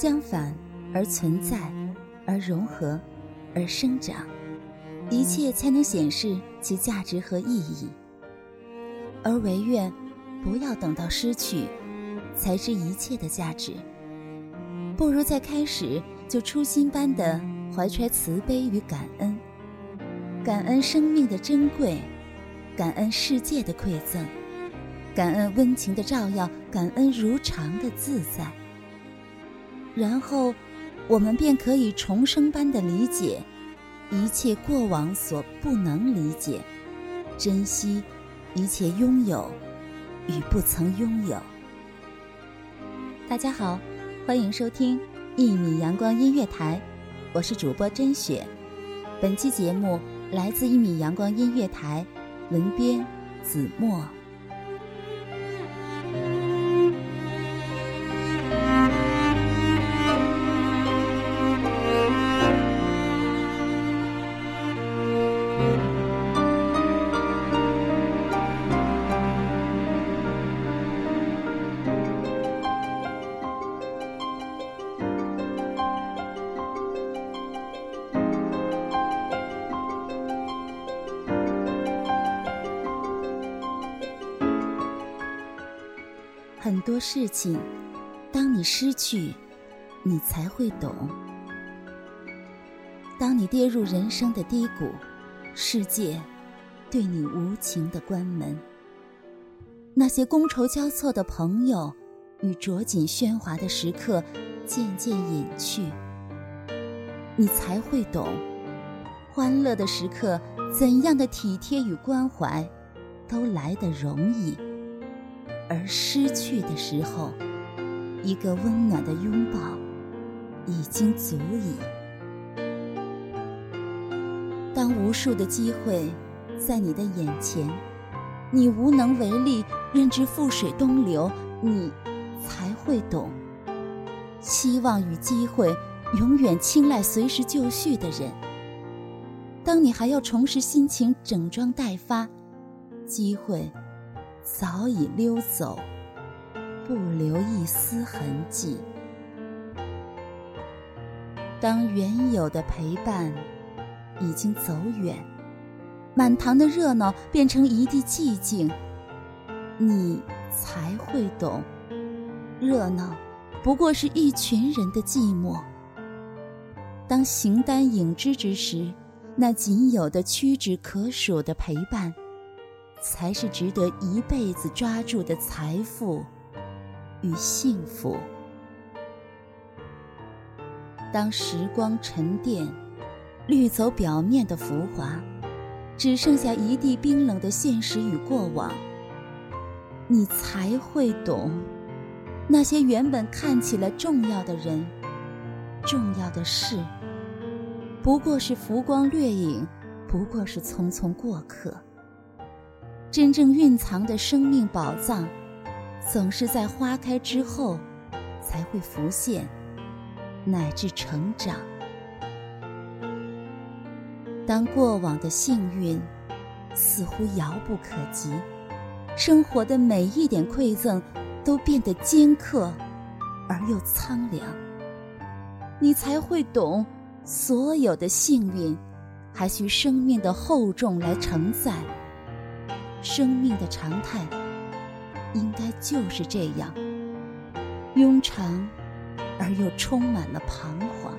相反，而存在，而融合，而生长，一切才能显示其价值和意义。而唯愿不要等到失去，才知一切的价值。不如在开始就初心般的怀揣慈悲与感恩，感恩生命的珍贵，感恩世界的馈赠，感恩温情的照耀，感恩如常的自在。然后，我们便可以重生般的理解一切过往所不能理解，珍惜一切拥有与不曾拥有。大家好，欢迎收听一米阳光音乐台，我是主播甄雪。本期节目来自一米阳光音乐台，文编子墨。多事情，当你失去，你才会懂；当你跌入人生的低谷，世界对你无情的关门。那些觥筹交错的朋友与着锦喧哗的时刻渐渐隐去，你才会懂：欢乐的时刻，怎样的体贴与关怀，都来得容易。而失去的时候，一个温暖的拥抱已经足矣。当无数的机会在你的眼前，你无能为力，任之覆水东流，你才会懂：期望与机会永远青睐随时就绪的人。当你还要重拾心情，整装待发，机会。早已溜走，不留一丝痕迹。当原有的陪伴已经走远，满堂的热闹变成一地寂静，你才会懂，热闹不过是一群人的寂寞。当形单影只之时，那仅有的屈指可数的陪伴。才是值得一辈子抓住的财富与幸福。当时光沉淀，滤走表面的浮华，只剩下一地冰冷的现实与过往，你才会懂，那些原本看起来重要的人、重要的事，不过是浮光掠影，不过是匆匆过客。真正蕴藏的生命宝藏，总是在花开之后才会浮现，乃至成长。当过往的幸运似乎遥不可及，生活的每一点馈赠都变得尖刻而又苍凉。你才会懂，所有的幸运，还需生命的厚重来承载。生命的常态，应该就是这样，庸常而又充满了彷徨。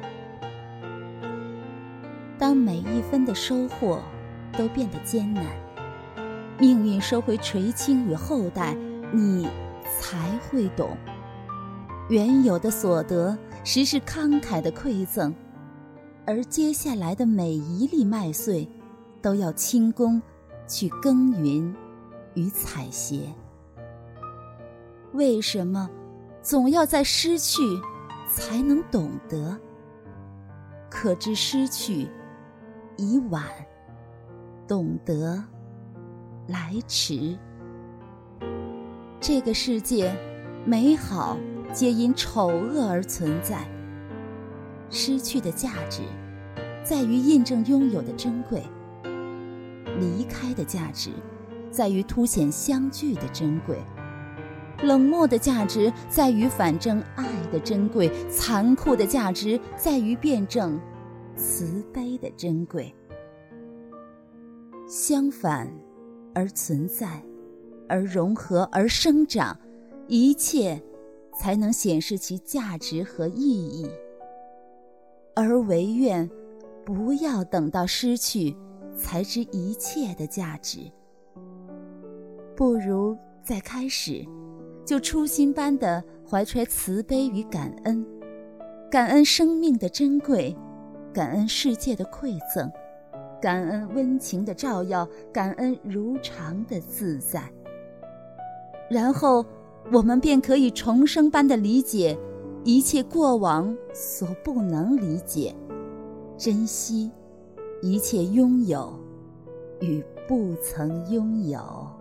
当每一分的收获都变得艰难，命运收回垂青与后代，你才会懂，原有的所得。实是慷慨的馈赠，而接下来的每一粒麦穗，都要轻功去耕耘与采撷。为什么总要在失去才能懂得？可知失去已晚，懂得来迟。这个世界美好。皆因丑恶而存在。失去的价值，在于印证拥有的珍贵；离开的价值，在于凸显相聚的珍贵；冷漠的价值，在于反证爱的珍贵；残酷的价值，在于辩证慈悲的珍贵。相反，而存在，而融合，而生长，一切。才能显示其价值和意义。而唯愿，不要等到失去，才知一切的价值。不如在开始，就初心般的怀揣慈悲与感恩，感恩生命的珍贵，感恩世界的馈赠，感恩温情的照耀，感恩如常的自在。然后。我们便可以重生般的理解一切过往所不能理解，珍惜一切拥有与不曾拥有。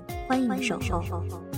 欢迎守候。